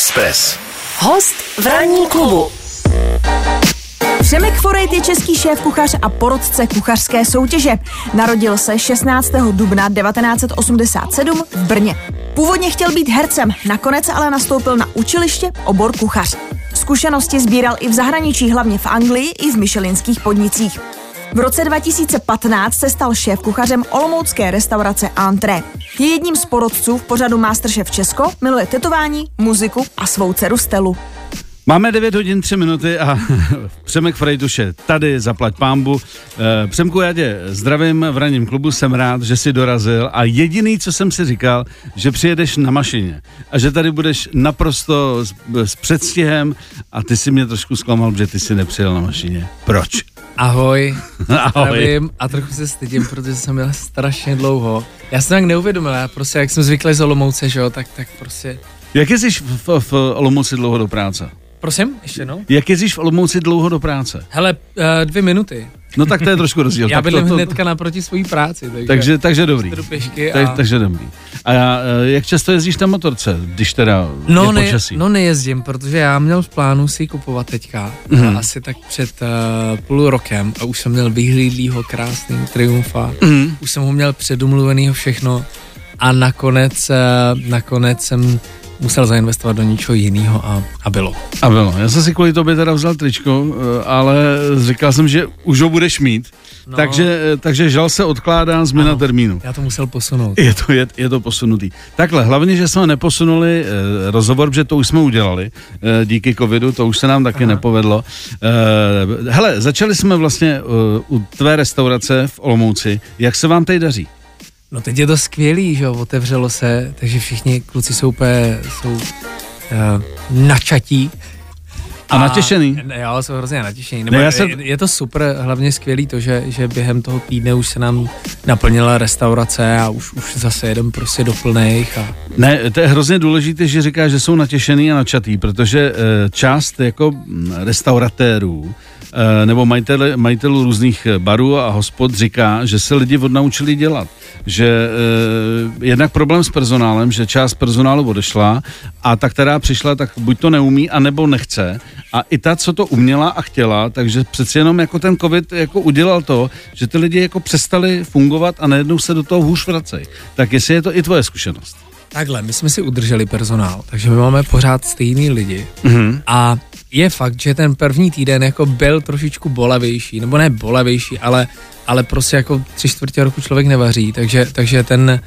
Express. Host v ranní klubu. Přemek Forejt je český šéf kuchař a porodce kuchařské soutěže. Narodil se 16. dubna 1987 v Brně. Původně chtěl být hercem, nakonec ale nastoupil na učiliště obor kuchař. Zkušenosti sbíral i v zahraničí, hlavně v Anglii i v michelinských podnicích. V roce 2015 se stal šéf kuchařem olomoucké restaurace Antré. Je jedním z porodců v pořadu Masterchef Česko, miluje tetování, muziku a svou dceru Stelu. Máme 9 hodin 3 minuty a Přemek Frejtuš je tady, zaplať pámbu. Eh, Přemku, já tě zdravím v ranním klubu, jsem rád, že jsi dorazil a jediný, co jsem si říkal, že přijedeš na mašině a že tady budeš naprosto s, s předstihem a ty si mě trošku zklamal, že ty si nepřijel na mašině. Proč? Ahoj, Ahoj. zdravím a trochu se stydím, protože jsem byl strašně dlouho. Já jsem tak neuvědomil, já prostě, jak jsem zvyklý z Olomouce, že jo, tak, tak prostě... Jak jezdíš v, v, v Olomouci dlouho do práce? Prosím, ještě no? Jak jezdíš v Olomouci dlouho do práce? Hele, uh, dvě minuty. No tak to je trošku rozdíl. Já bydlím to, hnedka naproti svojí práci, takže, takže, takže dobrý. pěšky Tak, a... takže dobrý. A eh, jak často jezdíš na motorce, když teda No, je ne, počasí? no nejezdím, protože já měl v plánu si ji kupovat teďka, mm. asi tak před uh, půl rokem a už jsem měl vyhlídlýho krásný Triumfa, Mhm. už jsem ho měl předumluvenýho všechno a nakonec, uh, nakonec jsem musel zainvestovat do něčeho jiného a, a bylo. A bylo. Já jsem si kvůli tobě teda vzal tričko, eh, ale říkal jsem, že už ho budeš mít. No. Takže, eh, takže žal se odkládá změna Ano. termínu. Já to musel posunout. Je to, je, je to posunutý. Takhle, hlavně, že jsme neposunuli eh, rozhovor, protože to už jsme udělali eh, díky covidu, to už se nám taky Aha. nepovedlo. Eh, hele, začali jsme vlastně eh, u tvé restaurace v Olomouci. Jak se vám tady daří? No teď je to skvělý, že jo, otevřelo se, takže všichni kluci jsou úplně, jsou uh, načatí. A natěšený? Ne, Jo, jsou hrozně natěšený. Nebo Ne, já je, jsem- je, to super, hlavně skvělý to, že, že během toho týdne už se nám naplnila restaurace a už, už zase jedem prostě do plných a Ne, to je hrozně důležité, že říká, že jsou natěšený a načatý, protože eh, část jako mm, restauratérů nebo majitele, majitelů různých eh, barů a hospod říká, že se lidi odnaučili dělat. Že eh, jednak problém s personálem, že část personálu odešla a ta, která přišla, tak buď to neumí, anebo nechce. A i ta, co to uměla a chtěla, takže přeci jenom jako ten covid jako udělal to, že ty lidi jako přestali fungovat a najednou se do toho hůř vracejí. Tak jestli je to i tvoje zkušenost. takhle, my jsme si udrželi personál, takže my máme pořád stejný lidi Mhm. a je fakt, že ten první týden jako byl trošičku bolavější, nebo ne bolavější, ale, ale prostě jako tři čtvrtě roku člověk nevaří, takže, takže ten,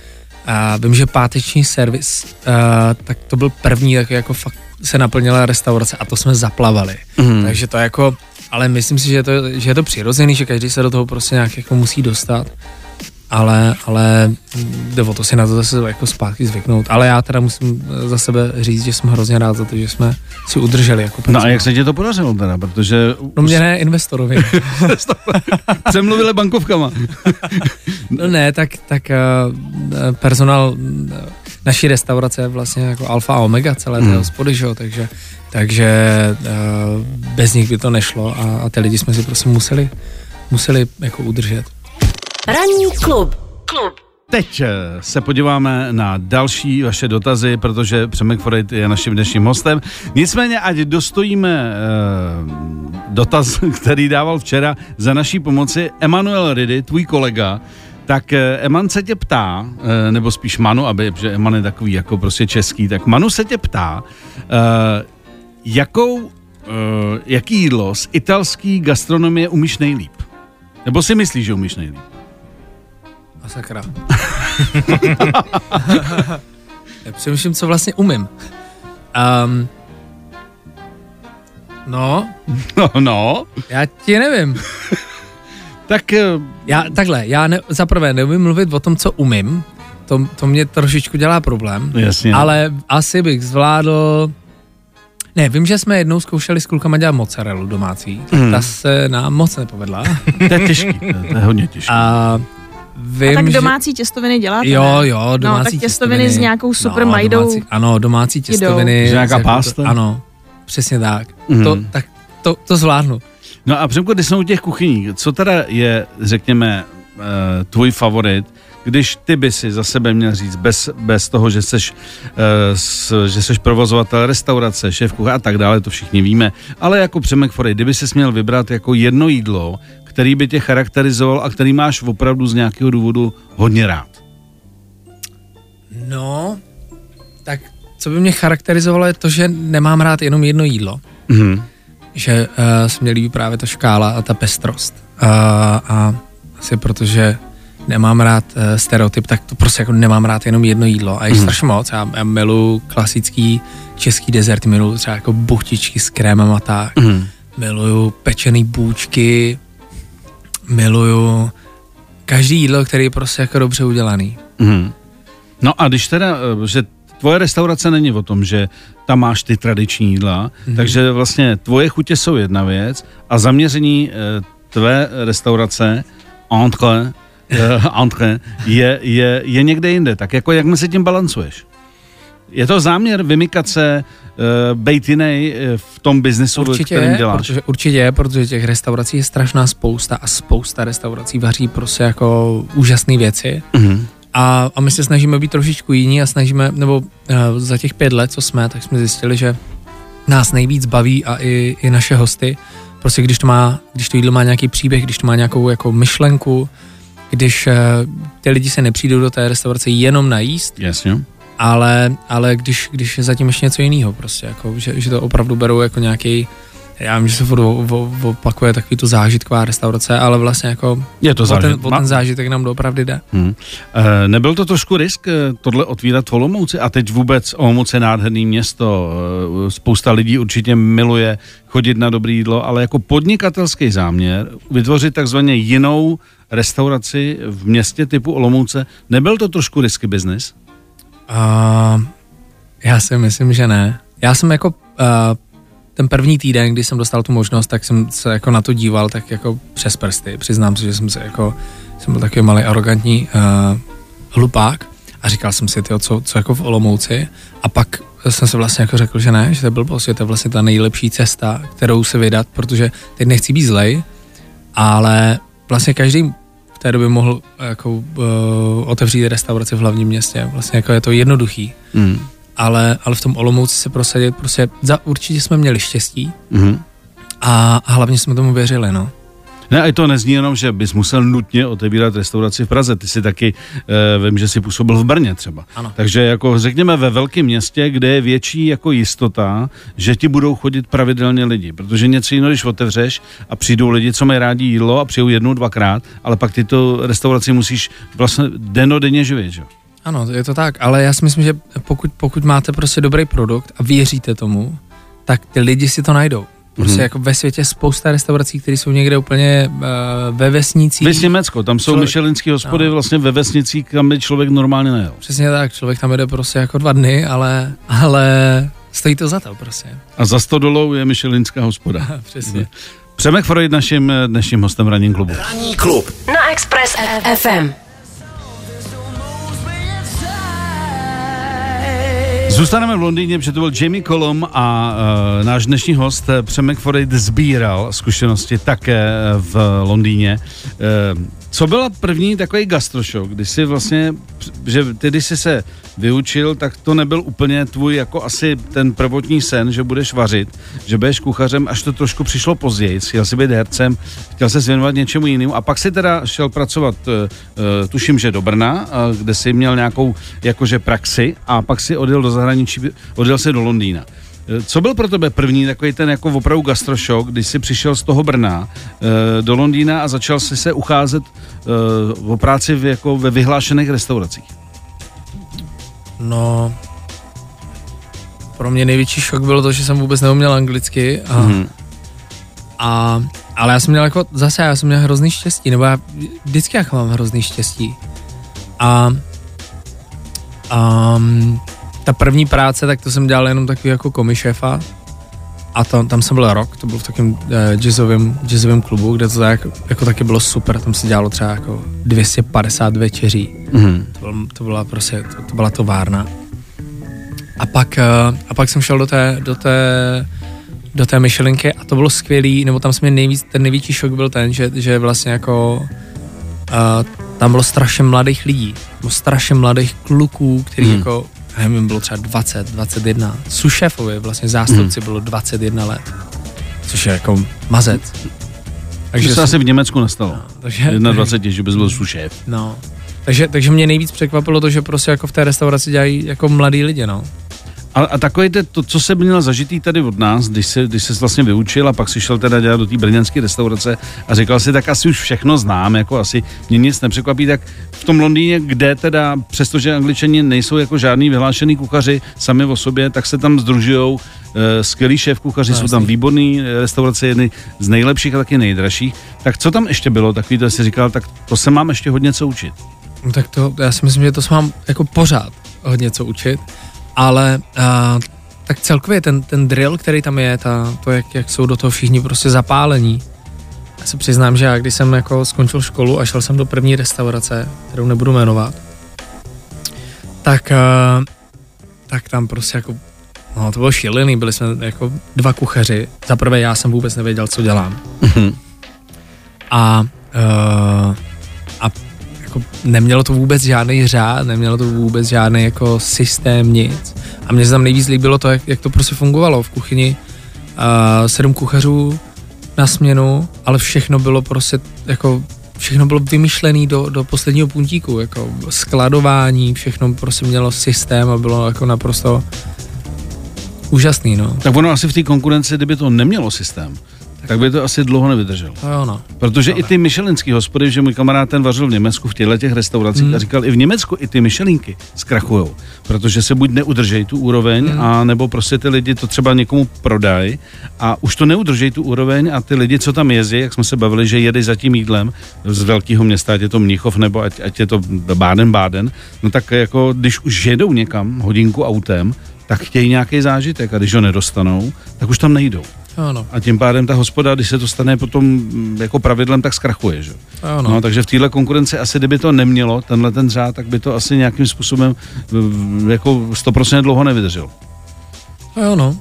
a vím, že páteční servis, a, tak to byl první, tak jako fakt se naplnila restaurace a to jsme zaplavali. Mhm. Takže to jako, ale myslím si, že je to, že je to přirozený, že každý se do toho prostě nějak jako musí dostat. Ale, ale jde o to si na to zase jako zpátky zvyknout. Ale já teda musím eh, za sebe říct, že jsem hrozně rád za to, že jsme si udrželi jako No a jak se ti to podařilo teda, protože No mě ne investorovi. přemluvili bankovkama. no ne, tak, tak uh, personál uh, naší restaurace je vlastně jako alfa a omega celé té Hmm. hospody, že jo, takže, takže uh, bez nich by to nešlo a, a ty lidi jsme si prostě museli, museli jako udržet. Ranní klub. Klub. Teď eh, se podíváme na další vaše dotazy, protože Přemek Forejt je naším dnešním hostem. Nicméně, ať dostojíme eh, dotaz, který dával včera za naší pomoci Emanuel Ridy, tvůj kolega, tak eh, Eman se tě ptá, eh, nebo spíš Manu, aby, protože Eman je takový jako prostě český, tak Manu se tě ptá, jakou, jaký jídlo z italský gastronomie umíš nejlíp? Nebo si myslíš, že umíš nejlíp? A sakra. Já přemýšlím, co vlastně umím. Um, no, No, no. já ti nevím. Tak eh, Já takhle, já ne, za prvé neumím mluvit o tom, co umím. To, to mě trošičku dělá problém. Jasně. Ale asi bych zvládl... Ne, vím, že jsme jednou zkoušeli s klukama dělat mozzarellu domácí. Mhm. Ta se nám moc nepovedla. to je těžký, to je, to je hodně těžký. A vím, A tak že- domácí těstoviny děláte, Jo, jo, domácí No, tak těstoviny s nějakou super no, majdou. Domácí, ano, domácí těstoviny. Že nějaká pásta? Ano, přesně tak. Mhm. To, tak to, to zvládnu. No a Přemko, když jsme u těch kuchyní, co teda je, řekněme, eh, tvůj favorit, když ty by si za sebe měl říct, bez, bez toho, že seš, uh, s, že seš provozovatel restaurace, šéf kuchař a tak dále, to všichni víme, ale jako Přemek Forej, kdyby si měl vybrat jako jedno jídlo, který by tě charakterizoval a který máš opravdu z nějakého důvodu hodně rád. No, tak co by mě charakterizovalo je to, že nemám rád jenom jedno jídlo. Mhm. Že uh, se mě líbí právě ta škála a ta pestrost. Uh, a asi protože nemám rád uh, stereotyp, tak to prostě jako nemám rád jenom jedno jídlo. A je Mhm. strašně moc. Já, já miluji klasický český dezert, miluji třeba jako buchtičky s krémem a tak. Mhm. Miluju pečený bůčky, miluju každý jídlo, který je prostě jako dobře udělaný. Mhm. No a když teda, eh, že tvoje restaurace není o tom, že tam máš ty tradiční jídla, Mhm. takže vlastně tvoje chutě jsou jedna věc a zaměření eh, tvé restaurace entre, eh, entre je, je, je někde jinde. Tak jako jak mezi tím balancuješ? Je to záměr vymykat se, uh, bejt jinej eh, v tom biznesu, Určitě kterým je, děláš? protože, určitě je, protože těch restaurací je strašná spousta a spousta restaurací vaří prostě jako úžasné věci. Mhm. A, a my se snažíme být trošičku jiní a snažíme, nebo uh, za těch pět let, co jsme, tak jsme zjistili, že nás nejvíc baví a i, i naše hosty, prostě když to má, když to jídlo má nějaký příběh, když to má nějakou jako myšlenku, když uh, ty lidi se nepřijdou do té restaurace jenom najíst, Jasně. Ale, ale když, když je zatím ještě něco jiného, prostě, jako, že, že to opravdu berou jako nějaký, já vím, že se opakuje takový to zážitková restaurace, ale vlastně jako Je to o ten, zážitek. o ten zážitek nám doopravdy jde. Hmm. E, nebyl to trošku risk e, tohle otvírat v Olomouci? A teď vůbec Olomouc je nádherný město, e, spousta lidí určitě miluje chodit na dobré jídlo, ale jako podnikatelský záměr vytvořit takzvaně jinou restauraci v městě typu Olomouce, nebyl to trošku risky business? Uh, já si myslím, že ne. Já jsem jako uh, ten první týden, kdy jsem dostal tu možnost, tak jsem se jako na to díval tak jako přes prsty. Přiznám se, že jsem se jako, jsem byl takový malý arrogantní uh, hlupák a říkal jsem si, tyjo, co, co jako v Olomouci a pak jsem se vlastně jako řekl, že ne, že to blbost, že to je vlastně ta nejlepší cesta, kterou se vydat, protože teď nechci být zlej, ale vlastně každý té době mohl jako uh, otevřít restauraci v hlavním městě. Vlastně jako je to jednoduchý, Hmm. ale, ale v tom Olomouci se prosadit, prostě za, určitě jsme měli štěstí Hmm. a, a hlavně jsme tomu věřili, no. Ne, a i to nezní jenom, že bys musel nutně otevírat restauraci v Praze. Ty si taky, e, vím, že jsi působil v Brně třeba. Ano. Takže jako řekněme ve velkém městě, kde je větší jako jistota, že ti budou chodit pravidelně lidi. Protože něco jiného, když otevřeš a přijdou lidi, co mají rádi jídlo a přijdou jednou, dvakrát, ale pak ty to restauraci musíš vlastně denodenně živit, že? jo? Ano, je to tak, ale já si myslím, že pokud, pokud máte prostě dobrý produkt a věříte tomu, tak ty lidi si to najdou. Prostě Mhm. jako ve světě spousta restaurací, které jsou někde úplně uh, ve vesnicích. Vys Německo, tam jsou Člověk- myšelinské hospody no. vlastně ve vesnicích, kam by člověk normálně nejel. Přesně tak, člověk tam jede prostě jako dva dny, ale, ale stojí to za to prostě. A za 100 dolů je myšelinská hospoda. Přesně. Přemek Freud naším eh, dnešním hostem v ranním klubu. Ranní klub na Express FM. Zůstaneme v Londýně, protože to byl Jamie Colum a uh, náš dnešní host eh, Přemek Forej sbíral zkušenosti také eh, v Londýně. Uh, co byla první takový gastrošok, kdy jsi vlastně, že ty, když jsi se vyučil, tak to nebyl úplně tvůj jako asi ten prvotní sen, že budeš vařit, že budeš kuchařem, až to trošku přišlo později, chtěl si být hercem, chtěl se věnovat něčemu jinému a pak si teda šel pracovat, uh, uh, tuším, že do Brna, kde jsi měl nějakou jakože praxi a pak si odjel do zahraničí, odjel si do Londýna. Eh, Co byl pro tebe první takový ten jako opravdu gastrošok, když jsi přišel z toho Brna e, do Londýna a začal si se ucházet e, o práci v, jako ve vyhlášených restauracích? No, pro mě největší šok bylo to, že jsem vůbec neuměl anglicky a, Mhm. a ale já jsem měl jako, zase já jsem měl hrozný štěstí, nebo já vždycky jako mám hrozný štěstí. A, a ta první práce, tak to jsem dělal jenom takový jako komišefa a to, tam jsem byl rok, to byl v takovém uh, jazzovém, jazzovém klubu, kde to tak, jako taky bylo super, tam se dělalo třeba jako 250 večeří. Mhm. To, byl, to byla prostě, to, to byla továrna. A pak, eh, a pak jsem šel do té, do té, do té myšelinky a to bylo skvělý, nebo tam jsme nejvíc, ten největší šok byl ten, že, že vlastně jako uh, tam bylo strašně mladých lidí, bylo strašně mladých kluků, který hmm. jako, nevím, bylo třeba 20, 21. Sušéfovi, vlastně zástupci hmm. bylo 21 let, což je jako mazec. Takže to se asi v Německu nestalo. No, takže, 21, že bys byl sušéf. No, takže, takže mě nejvíc překvapilo to, že prostě jako v té restauraci dělají jako mladí lidi, no. A, a takové to, co se měl zažitý tady od nás, když se, když se vlastně vyučil a pak si šel teda dělat do té brněnské restaurace a říkal si, tak asi už všechno znám, jako asi mě nic nepřekvapí, tak v tom Londýně, kde teda, přestože angličani nejsou jako žádný vyhlášený kuchaři sami o sobě, tak se tam združují Uh, skvělí šéf kuchaři, no, jsou tam výborný eh, restaurace, jedny z nejlepších a taky nejdražších. Tak co tam ještě bylo takový, to si říkal, tak to se mám ještě hodně co učit. No tak to, já si myslím, že to se mám jako pořád hodně co učit ale uh, tak celkově ten, ten drill, který tam je, ta, to, jak, jak jsou do toho všichni prostě zapálení. Já se přiznám, že já když jsem jako skončil školu a šel jsem do první restaurace, kterou nebudu jmenovat, tak, uh, tak tam prostě jako, no to bylo šílený, byli jsme jako dva kuchaři. Za prvé já jsem vůbec nevěděl, co dělám. Mm-hmm. A, uh, a jako nemělo to vůbec žádný řád, nemělo to vůbec žádný jako systém, nic. A mně se tam nejvíc líbilo to, jak, jak to prostě fungovalo v kuchyni. Uh, sedm kuchařů na směnu, ale všechno bylo prostě jako všechno bylo vymyšlené do, do posledního puntíku, jako skladování, všechno prostě mělo systém a bylo jako naprosto úžasný, no. Tak ono asi v té konkurenci, kdyby to nemělo systém, tak by to asi dlouho nevydržel. To jo, no. Protože no, i ty myšelinský hospody, že můj kamarád ten vařil v Německu v těchto těch restauracích mm. a říkal, i v Německu i ty myšelinky zkrachují, protože se buď neudržejí tu úroveň, mm. a nebo prostě ty lidi to třeba někomu prodají a už to neudržejí tu úroveň a ty lidi, co tam jezdí, jak jsme se bavili, že jedí za tím jídlem z velkého města, ať je to Mnichov nebo ať, ať je to Baden-Baden, no tak jako když už jedou někam hodinku autem, tak chtějí nějaký zážitek a když ho nedostanou, tak už tam nejdou. Ano. A tím pádem ta hospoda, když se to stane potom mm, jako pravidlem, tak zkrachuje. Že? Ano. No, takže v téhle konkurenci asi, kdyby to nemělo, tenhle ten řád, tak by to asi nějakým způsobem jako 100% dlouho nevydržel. Jo, no.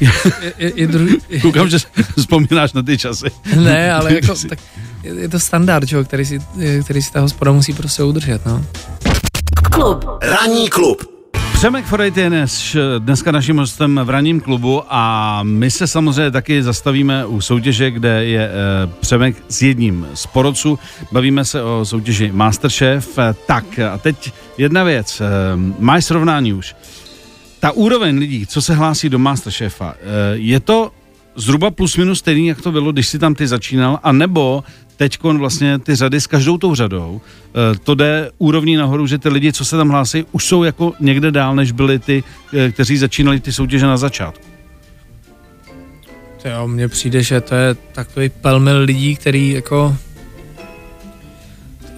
je, je, je je, Koukám, že vzpomínáš na ty časy. Ne, ale jako, tak je, je to standard, čo, který, si, který si ta hospoda musí prostě udržet. No. Klub. Ranní klub. Přemek Forejt je dnes, dneska naším hostem v ranním klubu a my se samozřejmě taky zastavíme u soutěže, kde je e, Přemek s jedním z porodců. Bavíme se o soutěži Masterchef. E, tak a teď jedna věc. E, máš srovnání už. Ta úroveň lidí, co se hlásí do Masterchefa, je to zhruba plus minus stejný, jak to bylo, když si tam ty začínal, a nebo teď vlastně ty řady s každou tou řadou, eh, to jde úrovní nahoru, že ty lidi, co se tam hlásí, už jsou jako někde dál, než byli ty, eh, kteří začínali ty soutěže na začátku. Jo, mně přijde, že to je takový pelmil lidí, který jako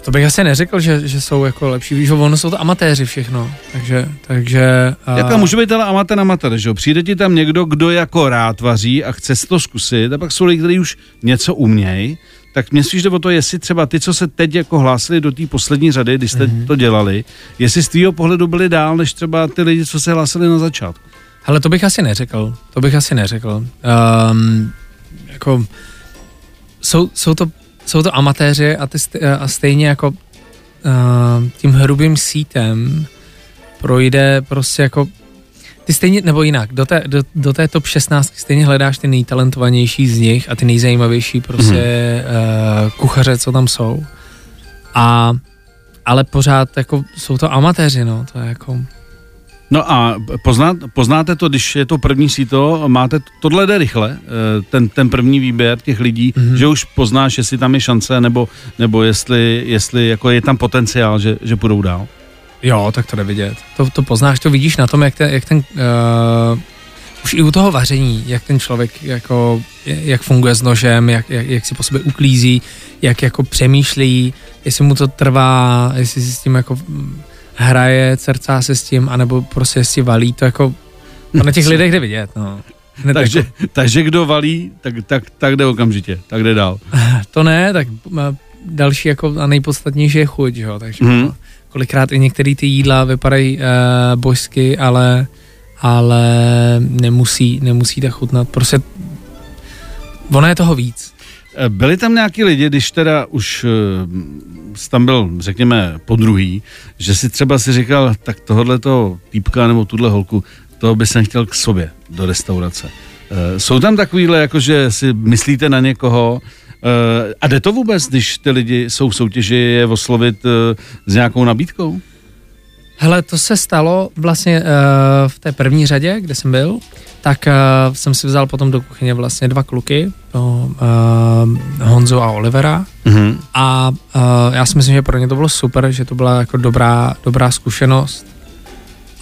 to bych asi neřekl, že, že jsou jako lepší, víš, ono jsou to amatéři všechno, takže, takže... A... Jaká může být ale amatér amatér, že jo? Přijde ti tam někdo, kdo jako rád vaří a chce si to zkusit, a pak jsou lidi, kteří už něco umějí, tak mě spíš jde o to, jestli třeba ty, co se teď jako hlásili do té poslední řady, když jste mm-hmm. to dělali, jestli z tvýho pohledu byli dál, než třeba ty lidi, co se hlásili na začátku. Ale to bych asi neřekl. To bych asi neřekl. Um, jako, jsou, jsou, to, jsou to amatéři a, ty, a stejně jako uh, tím hrubým sítem projde prostě jako ty stejně, nebo jinak, do té, do, do té top 16 stejně hledáš ty nejtalentovanější z nich a ty nejzajímavější prostě mm-hmm. uh, kuchaře, co tam jsou. A, ale pořád jako jsou to amatéři, no, to je jako... No a pozná, poznáte to, když je to první síto, máte, tohle jde rychle, eh, ten, ten první výběr těch lidí, mm-hmm. že už poznáš, jestli tam je šance, nebo, nebo jestli, jestli jako je tam potenciál, že, že půjdou dál. Jo, tak to jde vidět. To, to poznáš, to vidíš na tom, jak ten, jak ten uh, už i u toho vaření, jak ten člověk jako, jak funguje s nožem, jak, jak, jak si po sobě uklízí, jak jako přemýšlí, jestli mu to trvá, jestli si s tím jako hraje, cercá se s tím, anebo prostě si valí, to jako to na těch lidech jde vidět, no. Hned takže, jako... takže kdo valí, tak, tak, tak jde okamžitě, tak jde dál. To ne, tak eh, další jako a nejpodstatnější je chuť, jo, takže mm. To, kolikrát i některé ty jídla vypadají uh, božsky, ale, ale nemusí, nemusí tak chutnat. Prostě ono je toho víc. Eh, byli tam nějaký lidi, když teda už uh, tam byl, řekněme, po druhý, že si třeba si říkal, tak tohle to týpka nebo tuhle holku, toho by jsem chtěl k sobě do restaurace. Jsou tam takovýhle, jakože si myslíte na někoho, a jde to vůbec, když ty lidi jsou v soutěži, je oslovit uh, s nějakou nabídkou? Hele, to se stalo vlastně uh, v té první řadě, kde jsem byl, tak uh, jsem si vzal potom do kuchyně vlastně dva kluky, no, uh, Honzu a Olivera. Mm-hmm. A uh, já si myslím, že pro ně to bylo super, že to byla jako dobrá, dobrá zkušenost.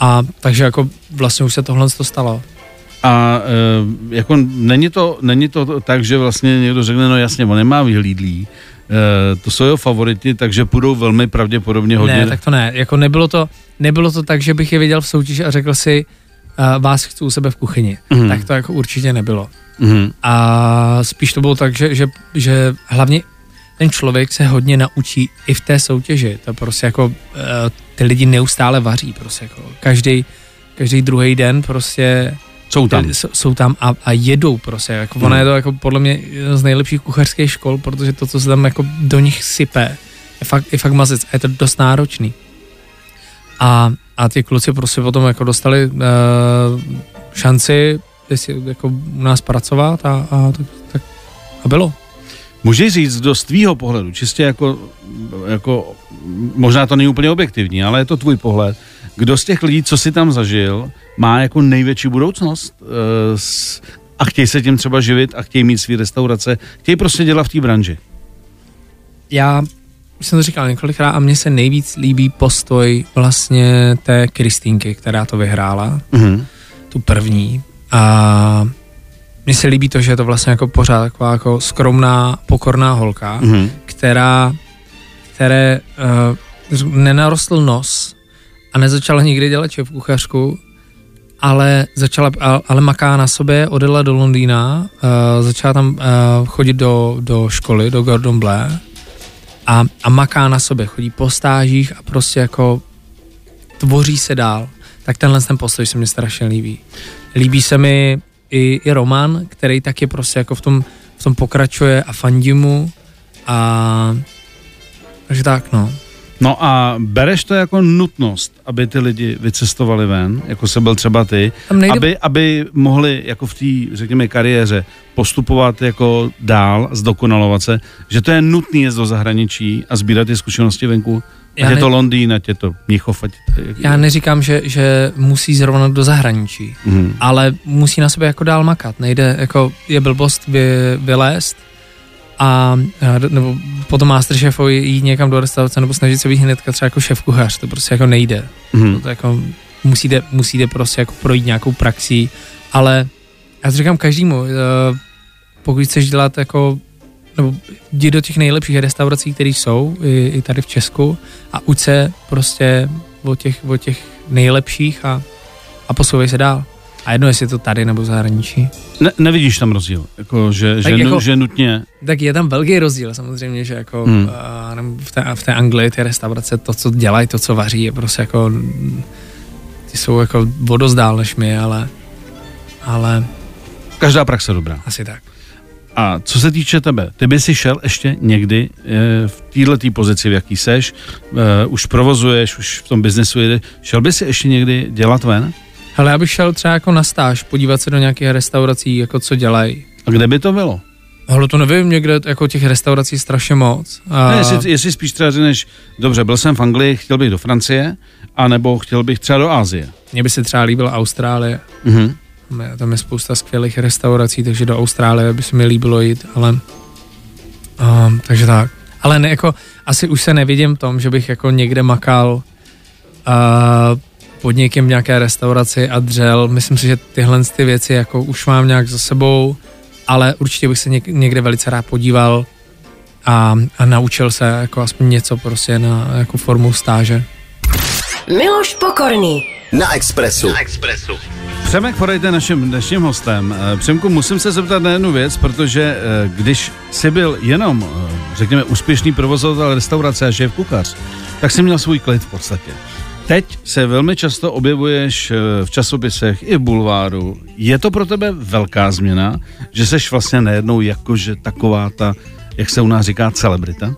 A takže jako vlastně už se tohle to stalo. A e, jako není to, není to tak, že vlastně někdo řekne, no jasně, on nemá vyhlídlý, e, to jsou jeho favority, takže půjdou velmi pravděpodobně hodně. Ne, tak to ne, jako nebylo to, nebylo to tak, že bych je viděl v soutěži a řekl si, uh, vás chci u sebe v kuchyni. Mm. Tak to jako určitě nebylo. Mm. A spíš to bylo tak, že, že, že hlavně ten člověk se hodně naučí i v té soutěži. To prostě jako uh, ty lidi neustále vaří, prostě jako každý, každý druhý den prostě jsou tam. Jsou, jsou tam a, a jedou prostě. Jako hmm. Ono je to jako podle mě jedna z nejlepších kuchařských škol, protože to, co se tam jako do nich sype, je fakt, je fakt mazec a je to dost náročný. A, a ty kluci prostě potom jako dostali uh, šanci si jako u nás pracovat a, a, tak, tak, a bylo. Můžeš říct do z tvýho pohledu, čistě jako, jako, možná to není úplně objektivní, ale je to tvůj pohled, kdo z těch lidí, co si tam zažil, má jako největší budoucnost uh, s, a chtějí se tím třeba živit a chtějí mít svý restaurace, chtějí prostě dělat v té branži. Já jsem to říkal několikrát a mně se nejvíc líbí postoj vlastně té Kristýnky, která to vyhrála, mm-hmm. tu první. A mně se líbí to, že je to vlastně jako pořád taková jako skromná, pokorná holka, mm-hmm. která, které uh, nenarostl nos a nezačala nikdy dělat šéf kuchařku, ale začala, ale maká na sobě, odjela do Londýna, uh, začala tam uh, chodit do, do školy, do Gordon Blair a, a maká na sobě, chodí po stážích a prostě jako tvoří se dál. Tak tenhle ten postoj se mi strašně líbí. Líbí se mi i, i Roman, který taky prostě jako v tom, v tom pokračuje a fandí mu a takže tak no. No a bereš to jako nutnost, aby ty lidi vycestovali ven, jako se byl třeba ty, nejde... aby, aby mohli jako v té, řekněme, kariéře postupovat jako dál, zdokonalovat se, že to je nutný jezd do zahraničí a sbírat ty zkušenosti venku? Ať je to Londýn, ať je to Mnichov, ať to, Já neříkám, že, že musí zrovna do zahraničí, mm. ale musí na sebe jako dál makat. Nejde, jako je blbost vy, vylézt a nebo potom Masterchefovi jít někam do restaurace nebo snažit se být hnedka třeba jako šéf kuchař, to prostě jako nejde. Mm. To jako musíte, musíte prostě jako projít nějakou praxi, ale já to říkám každému, eh, pokud chceš dělat jako nebo jdi do těch nejlepších restaurací, které jsou i, i tady v Česku a uč se prostě o těch, o těch nejlepších a, a posouvej se dál. A jedno, jestli je to tady nebo v zahraničí. Ne, nevidíš tam rozdíl, jako, že, že, jako, že nutně... Tak je tam velký rozdíl samozřejmě, že jako hmm. uh, v, té, v té Anglii ty restaurace, to, co dělají, to, co vaří, je prostě jako... Ty jsou jako vodozdál než my, ale... Ale... Každá praxe dobrá. Asi tak. A co se týče tebe, ty by si šel ještě někdy e, v této pozici, v jaký seš, e, už provozuješ, už v tom biznesu jedeš, šel by si ještě někdy dělat ven? Hele, já bych šel třeba jako na stáž, podívat se do nějakých restaurací, jako co dělají. A kde by to bylo? Hele, to nevím, někde jako těch restaurací strašně moc. A... Ne, jestli, jestli spíš třeba řekneš, dobře, byl jsem v Anglii, chtěl bych do Francie, anebo chtěl bych třeba do Ázie. Mně by se třeba líbila Austrálie. Mm-hmm. Tam je spousta skvělých restaurací, takže do Austrálie by se mi líbilo jít, ale... Um, takže tak. Ale ne, jako, asi už se nevidím v tom, že bych jako někde makal uh, pod někým v nějaké restauraci a dřel. Myslím si, že tyhle ty věci jako už mám nějak za sebou, ale určitě bych se někde velice rád podíval a, a naučil se jako aspoň něco prostě na jako formu stáže. Miloš Pokorný na Expressu. Na Expressu. Přemek Forejte naším dnešním hostem. Eh, Přemku, musím se zeptat na jednu věc, protože eh, když jsi byl jenom, eh, řekněme, úspěšný provozovatel restaurace a šéf kuchař, tak jsi měl svůj klid v podstatě. Teď se velmi často objevuješ eh, v časopisech i v bulváru. Je to pro tebe velká změna, že seš vlastně najednou jakože taková ta, jak se u nás říká, celebrita?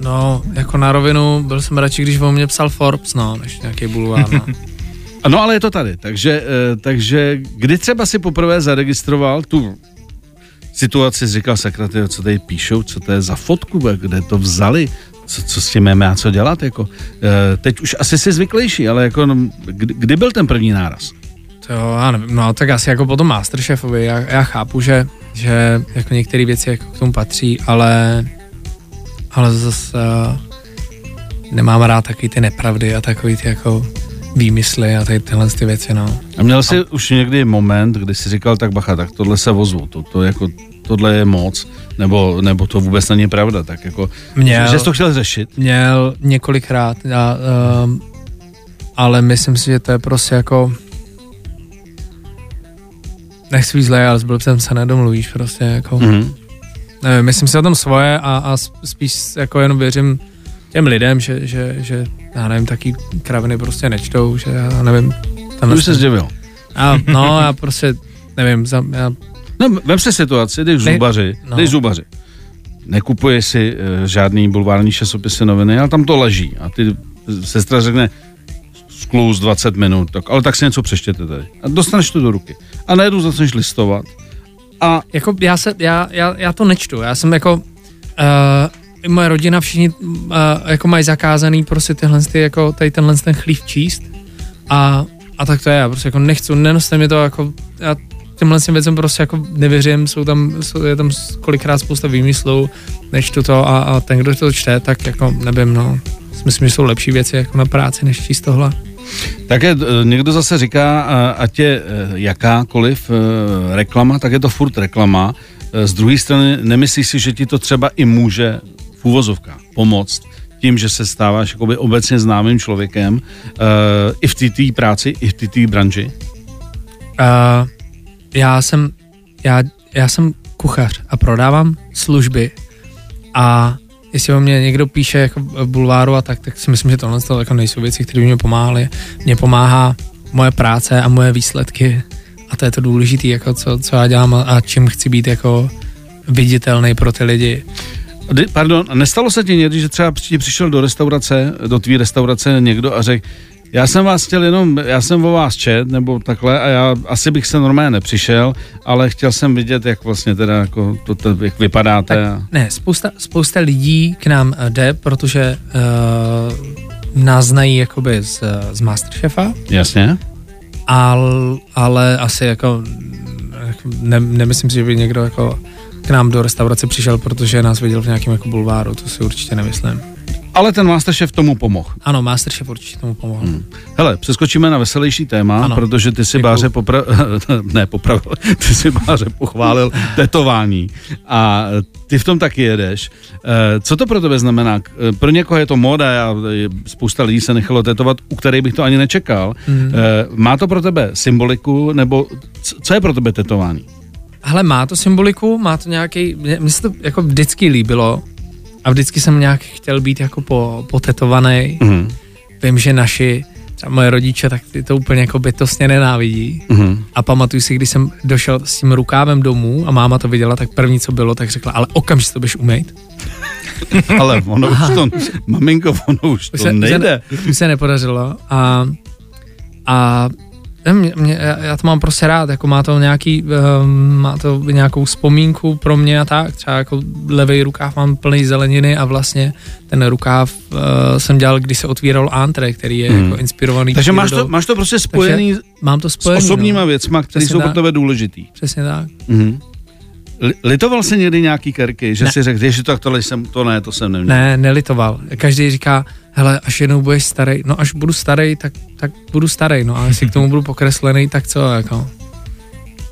No, jako na rovinu, byl jsem radši, když o mě psal Forbes, no, než nějaký bulvár, no. No ale je to tady, takže, eh, takže kdy třeba si poprvé zaregistroval tu situaci, říkal sakra, co tady píšou, co to je za fotku, kde to vzali, co, co s tím máme a co dělat, jako. Eh, teď už asi si zvyklejší, ale jako, no, kdy, kdy byl ten první náraz? To já nevím, no tak asi jako potom Masterchefovi, já, já chápu, že, že jako některé věci jako k tomu patří, ale ale zase uh, nemám rád takový ty nepravdy a takový ty jako výmysly a tady tyhle ty věci, no. A měl jsi a... už někdy moment, kdy jsi říkal, tak bacha, tak tohle se vozu, to, to jako, tohle je moc, nebo, nebo to vůbec není pravda, tak jako, měl, že jsi to chtěl řešit? Měl několikrát, a, um, ale myslím si, že to je prostě jako nechci být zlej, ale s blbcem se nedomluvíš prostě jako. Mm-hmm nevím, myslím si o tom svoje a, a spíš jako jenom věřím těm lidem, že, že, že já nevím, taky kraviny prostě nečtou, že já nevím. Tam už se zdivil. A, no, já prostě nevím, za, já... No, vem si situaci, jdeš zubaři, no. jdeš zubaři. Nekupuješ si uh, žádný bulvární časopisy noviny, ale tam to leží a ty sestra řekne, skluz 20 minut, tak, ale tak si něco přeštěte tady. A dostaneš to do ruky. A najednou začneš listovat a jako já, se, já, já, já to nečtu, já jsem jako, uh, moje rodina všichni uh, jako mají zakázaný prostě tyhle, ty, jako tady tenhle ten chlív číst a, a tak to je, já prostě jako nechci, nenoste mi to jako, já těmhle těm věcem prostě jako nevěřím, jsou tam, jsou, je tam kolikrát spousta výmyslů, nečtu to a, a ten, kdo to čte, tak jako nevím, no, myslím, že jsou lepší věci jako na práci, než číst tohle. Tak je, eh, někdo zase říká, eh, ať je eh, jakákoliv reklama, tak je to furt reklama. Z druhé strany nemyslíš si, že ti to třeba i může v úvozovkách pomoct tím, že se stáváš jakoby obecně známým člověkem i v té práci, i v té branži? Uh, já jsem já, já jsem kuchař a prodávám služby a jestli o mě někdo píše jako bulváru a tak, tak si myslím, že tohle to jako nejsou věci, které mě pomáhaly. Mně pomáhá moje práce a moje výsledky a to je to důležité, jako co, co já dělám a, čím chci být jako viditelný pro ty lidi. Pardon, nestalo se ti někdy, že třeba přišel do restaurace, do tvý restaurace někdo a řekl, já jsem vás chtěl jenom, já jsem o vás čet, nebo takhle, a já asi bych se normálně nepřišel, ale chtěl jsem vidět, jak vlastně teda jako to, to jak vypadáte. Tak, ne, spousta, spousta lidí k nám eh, jde, protože uh, nás znají jakoby z, z Masterchefa. Jasně. Al, ale asi jako ne, nemyslím si, že by někdo jako k nám do restaurace přišel, protože nás viděl v nějakém jako bulváru, to si určitě nemyslím. Ale ten Masterchef tomu pomohl. Ano, Masterchef určitě tomu pomohl. Hmm. Hele, přeskočíme na veselější téma, ano. protože ty si Děkuju. Báře popra... ne, popravil, ty si Báře pochválil tetování a ty v tom taky jedeš. Eh, co to pro tebe znamená? Eh, pro někoho je to moda, a spousta lidí se nechalo tetovat, u kterých bych to ani nečekal. Hmm. Má to pro tebe symboliku, nebo co je pro tebe tetování? Hele, má to symboliku, má to nějaký, mně se to jako vždycky líbilo, a vždycky jsem nějak chtěl být jako po, potetovaný. Mm. Vím, že naši, třeba moje rodiče, tak ty to úplně jako bytostně nenávidí. Mm. A pamatuju si, když jsem došel s tím rukávem domů a máma to viděla, tak první, co bylo, tak řekla, ale okamžitě to budeš umýt. ale ono už to, maminko, ono už to už se, nejde. Už se nepodařilo a, a mě, mě, já to mám prostě rád, jako má to nějaký, um, má to nějakou vzpomínku pro mě a tak, třeba jako levý rukáv mám plný zeleniny a vlastně ten rukáv uh, jsem dělal, když se otvíral antre, který je hmm. jako inspirovaný. Takže máš to, máš to prostě spojený, mám to spojený s osobníma no. věcma, které jsou pro tebe důležitý. Přesně tak. Hmm. Litoval se někdy nějaký kerky, že ne. si řekl, že to, tohle jsem, to ne, to jsem neměl. Ne, nelitoval. Každý říká, hele, až jednou budeš starý, no až budu starý, tak, tak budu starý, no a jestli k tomu budu pokreslený, tak co, jako.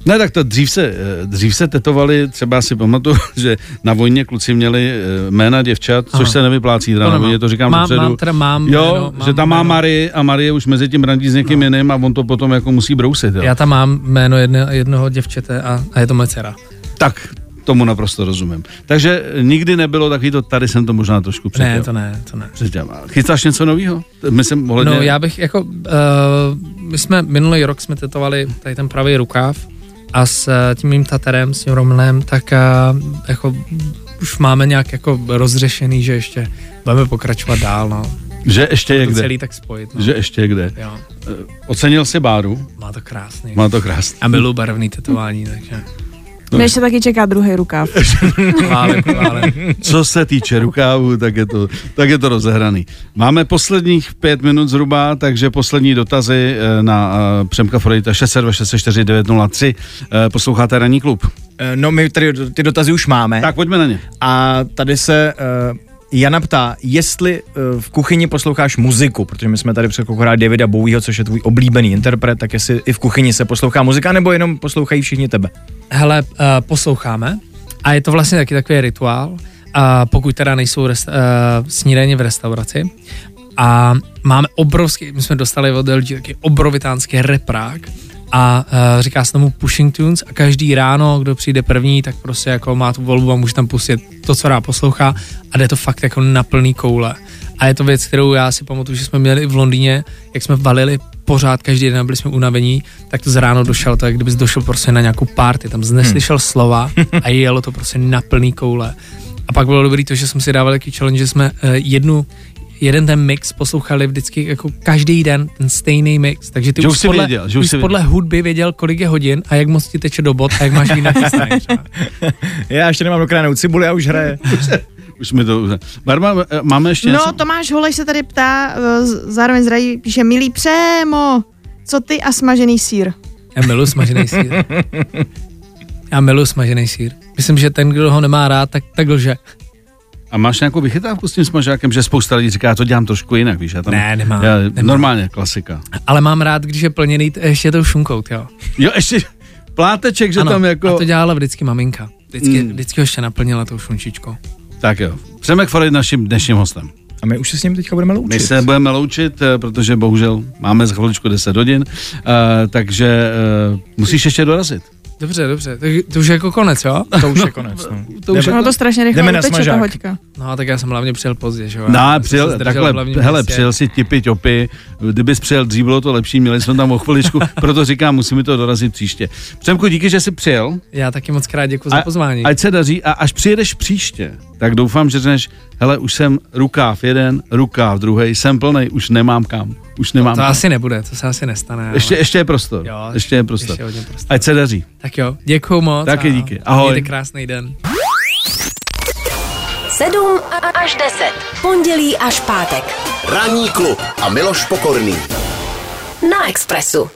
Ne, tak to dřív se, eh, dřív se tetovali, třeba si pamatuju, že na vojně kluci měli eh, jména děvčat, Aha. což se nevyplácí, teda na vojně, to říkám mám, dopředu. Mám, teda mám jo, jméno, že tam má Marie a Marie už mezi tím randí s někým no. jiným a on to potom jako musí brousit. Jo. Já tam mám jméno jedno, jednoho děvčete a, a je to moje dcera. Tak tomu naprosto rozumím. Takže nikdy nebylo takový to, tady jsem to možná trošku předěl. Ne, to ne, to ne. Předěl. Chystáš něco nového? Myslím, ohledně... No já bych jako, uh, my jsme minulý rok jsme tetovali tady ten pravý rukáv a s uh, tím mým taterem, s tím Romanem, tak uh, jako už máme nějak jako rozřešený, že ještě budeme pokračovat dál, no. Že ještě je to kde. celý tak spojit, no. Že ještě je kde. Jo, Eh, Ocenil si Báru? má to krásný. Má to krásný. A miluji barevný tetování, takže Mě ještě taky čeká druhý rukáv. Co se týče rukávu, tak je to, tak je to rozehraný. Máme posledních pět minut zhruba, takže poslední dotazy eh, na uh, Přemka Frojita 602 604 903. Uh, posloucháte Ranní klub. Eh, No my tady ty dotazy už máme. Tak pojďme na ně. A tady se uh, Jana ptá, jestli uh, v kuchyni posloucháš muziku, protože my jsme tady před Davida Bowieho, což je tvůj oblíbený interpret, tak jestli i v kuchyni se poslouchá muzika, nebo jenom poslouchají všichni tebe. Hele, uh, posloucháme a je to vlastně taky takový rituál, a pokud teda nejsou uh, snídaně v restauraci. A máme obrovský, my jsme dostali od LG taky obrovitánský reprák a uh, říká se tomu Pushing Tunes a každý ráno, kdo přijde první, tak prostě jako má tu volbu a může tam pustit to, co rád poslouchá a jde to fakt jako na plný koule. A je to věc, kterou já si pamatuju, že jsme měli i v Londýně, jak jsme valili pořád každý den, byli jsme unavení, tak to z ráno došel, tak kdybys došel prostě na nějakou party, tam neslyšel slova a jelo to prostě na plný koule. A pak bylo dobrý to, že jsme si dávali takový challenge, že jsme uh, jednu jeden ten mix poslouchali vždycky jako každý den ten stejný mix, takže ty Že už, podle, věděl, že už už jsi podle hudby věděl, kolik je hodin a jak moc ti teče do bod a jak máš vína. Já ještě nemám dokránou cibuli a už hraje. Už mi to... Barba, eh, máme ještě No, něco? Tomáš Holej se tady ptá, eh, z- zároveň zdraví, píše, milý Přemo, co ty a smažený sír? Já miluji smažený sír. Já miluji smažený sír. Myslím, že ten, kdo ho nemá rád, tak, tak lže. A máš nějakou vychytávku s tím smažákem, že spousta lidí říká, já to dělám trošku jinak, víš? Já tam, Ne, nemám, Já, nemám. Normálně, klasika. Ale mám rád, když je plněný ještě tou šunkou, jo. Jo, ještě pláteček, že ano, tam jako... a to dělala vždycky maminka. Vždycky, Mm. vždycky ho ještě naplnila tou šunčičkou. Tak jo. Přemek Farid naším dnešním hostem. A my už se s ním teďka budeme loučit. My se budeme loučit, eh, protože bohužel máme za chviličku 10 hodin, uh, takže uh, musíš ještě dorazit. Dobře, dobře, tak to už je jako konec, jo? To už je konec. No. To už No to strašně rychle Jdeme na uteče ta smažák. hoďka. No, tak já jsem hlavně přijel pozdě, že jo? No, Já jsem přijel, se zdržel v takhle, hlavním hele, městě. přijel si tipy topy, kdybys přijel dřív, bylo to lepší, měli jsme tam o chviličku, proto říkám, musíme to dorazit příště. Přemku, díky, že jsi přijel, Já taky moc krát děkuji za pozvání. ať se daří a až přijedeš příště, tak doufám, že řekneš, hele, už jsem rukáv jeden, rukáv druhý, jsem plný, už nemám kam, už nemám to kam. asi nebude, to se asi nestane. Ještě, ale... ještě je prostor, Jo, ještě je prostor. Ještě hodně prostor. Ať se daří. Tak jo, děkuju moc. Taky a díky. Ahoj. Mějte krásný den. 7 až 10. Pondělí až pátek. Ranní klub a Miloš Pokorný. Na Expressu.